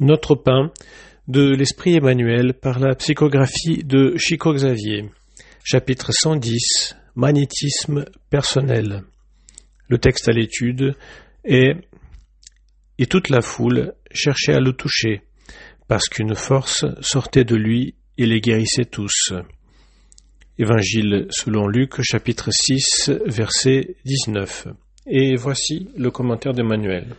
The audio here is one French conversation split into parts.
Notre pain de l'Esprit Emmanuel par la psychographie de Chico Xavier. Chapitre 110 Magnétisme personnel. Le texte à l'étude est Et toute la foule cherchait à le toucher, parce qu'une force sortait de lui et les guérissait tous. Évangile selon Luc, chapitre 6, verset 19. Et voici le commentaire d'Emmanuel.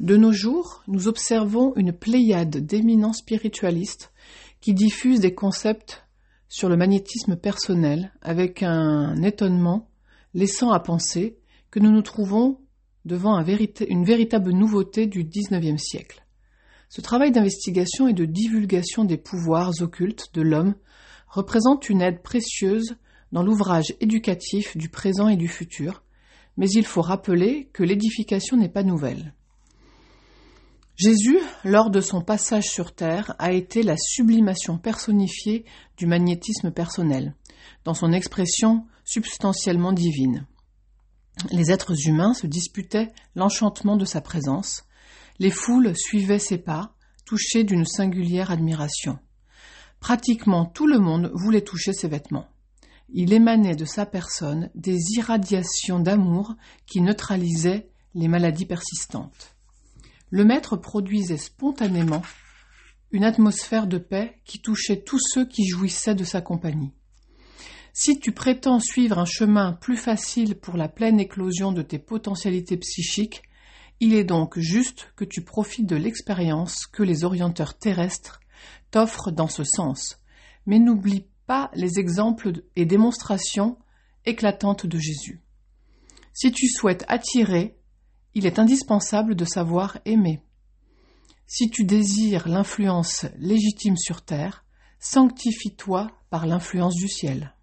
De nos jours, nous observons une pléiade d'éminents spiritualistes qui diffusent des concepts sur le magnétisme personnel avec un étonnement laissant à penser que nous nous trouvons devant une véritable nouveauté du XIXe siècle. Ce travail d'investigation et de divulgation des pouvoirs occultes de l'homme représente une aide précieuse dans l'ouvrage éducatif du présent et du futur, mais il faut rappeler que l'édification n'est pas nouvelle. Jésus, lors de son passage sur Terre, a été la sublimation personnifiée du magnétisme personnel, dans son expression substantiellement divine. Les êtres humains se disputaient l'enchantement de sa présence, les foules suivaient ses pas, touchées d'une singulière admiration. Pratiquement tout le monde voulait toucher ses vêtements. Il émanait de sa personne des irradiations d'amour qui neutralisaient les maladies persistantes le maître produisait spontanément une atmosphère de paix qui touchait tous ceux qui jouissaient de sa compagnie. Si tu prétends suivre un chemin plus facile pour la pleine éclosion de tes potentialités psychiques, il est donc juste que tu profites de l'expérience que les orienteurs terrestres t'offrent dans ce sens. Mais n'oublie pas les exemples et démonstrations éclatantes de Jésus. Si tu souhaites attirer il est indispensable de savoir aimer. Si tu désires l'influence légitime sur terre, sanctifie-toi par l'influence du ciel.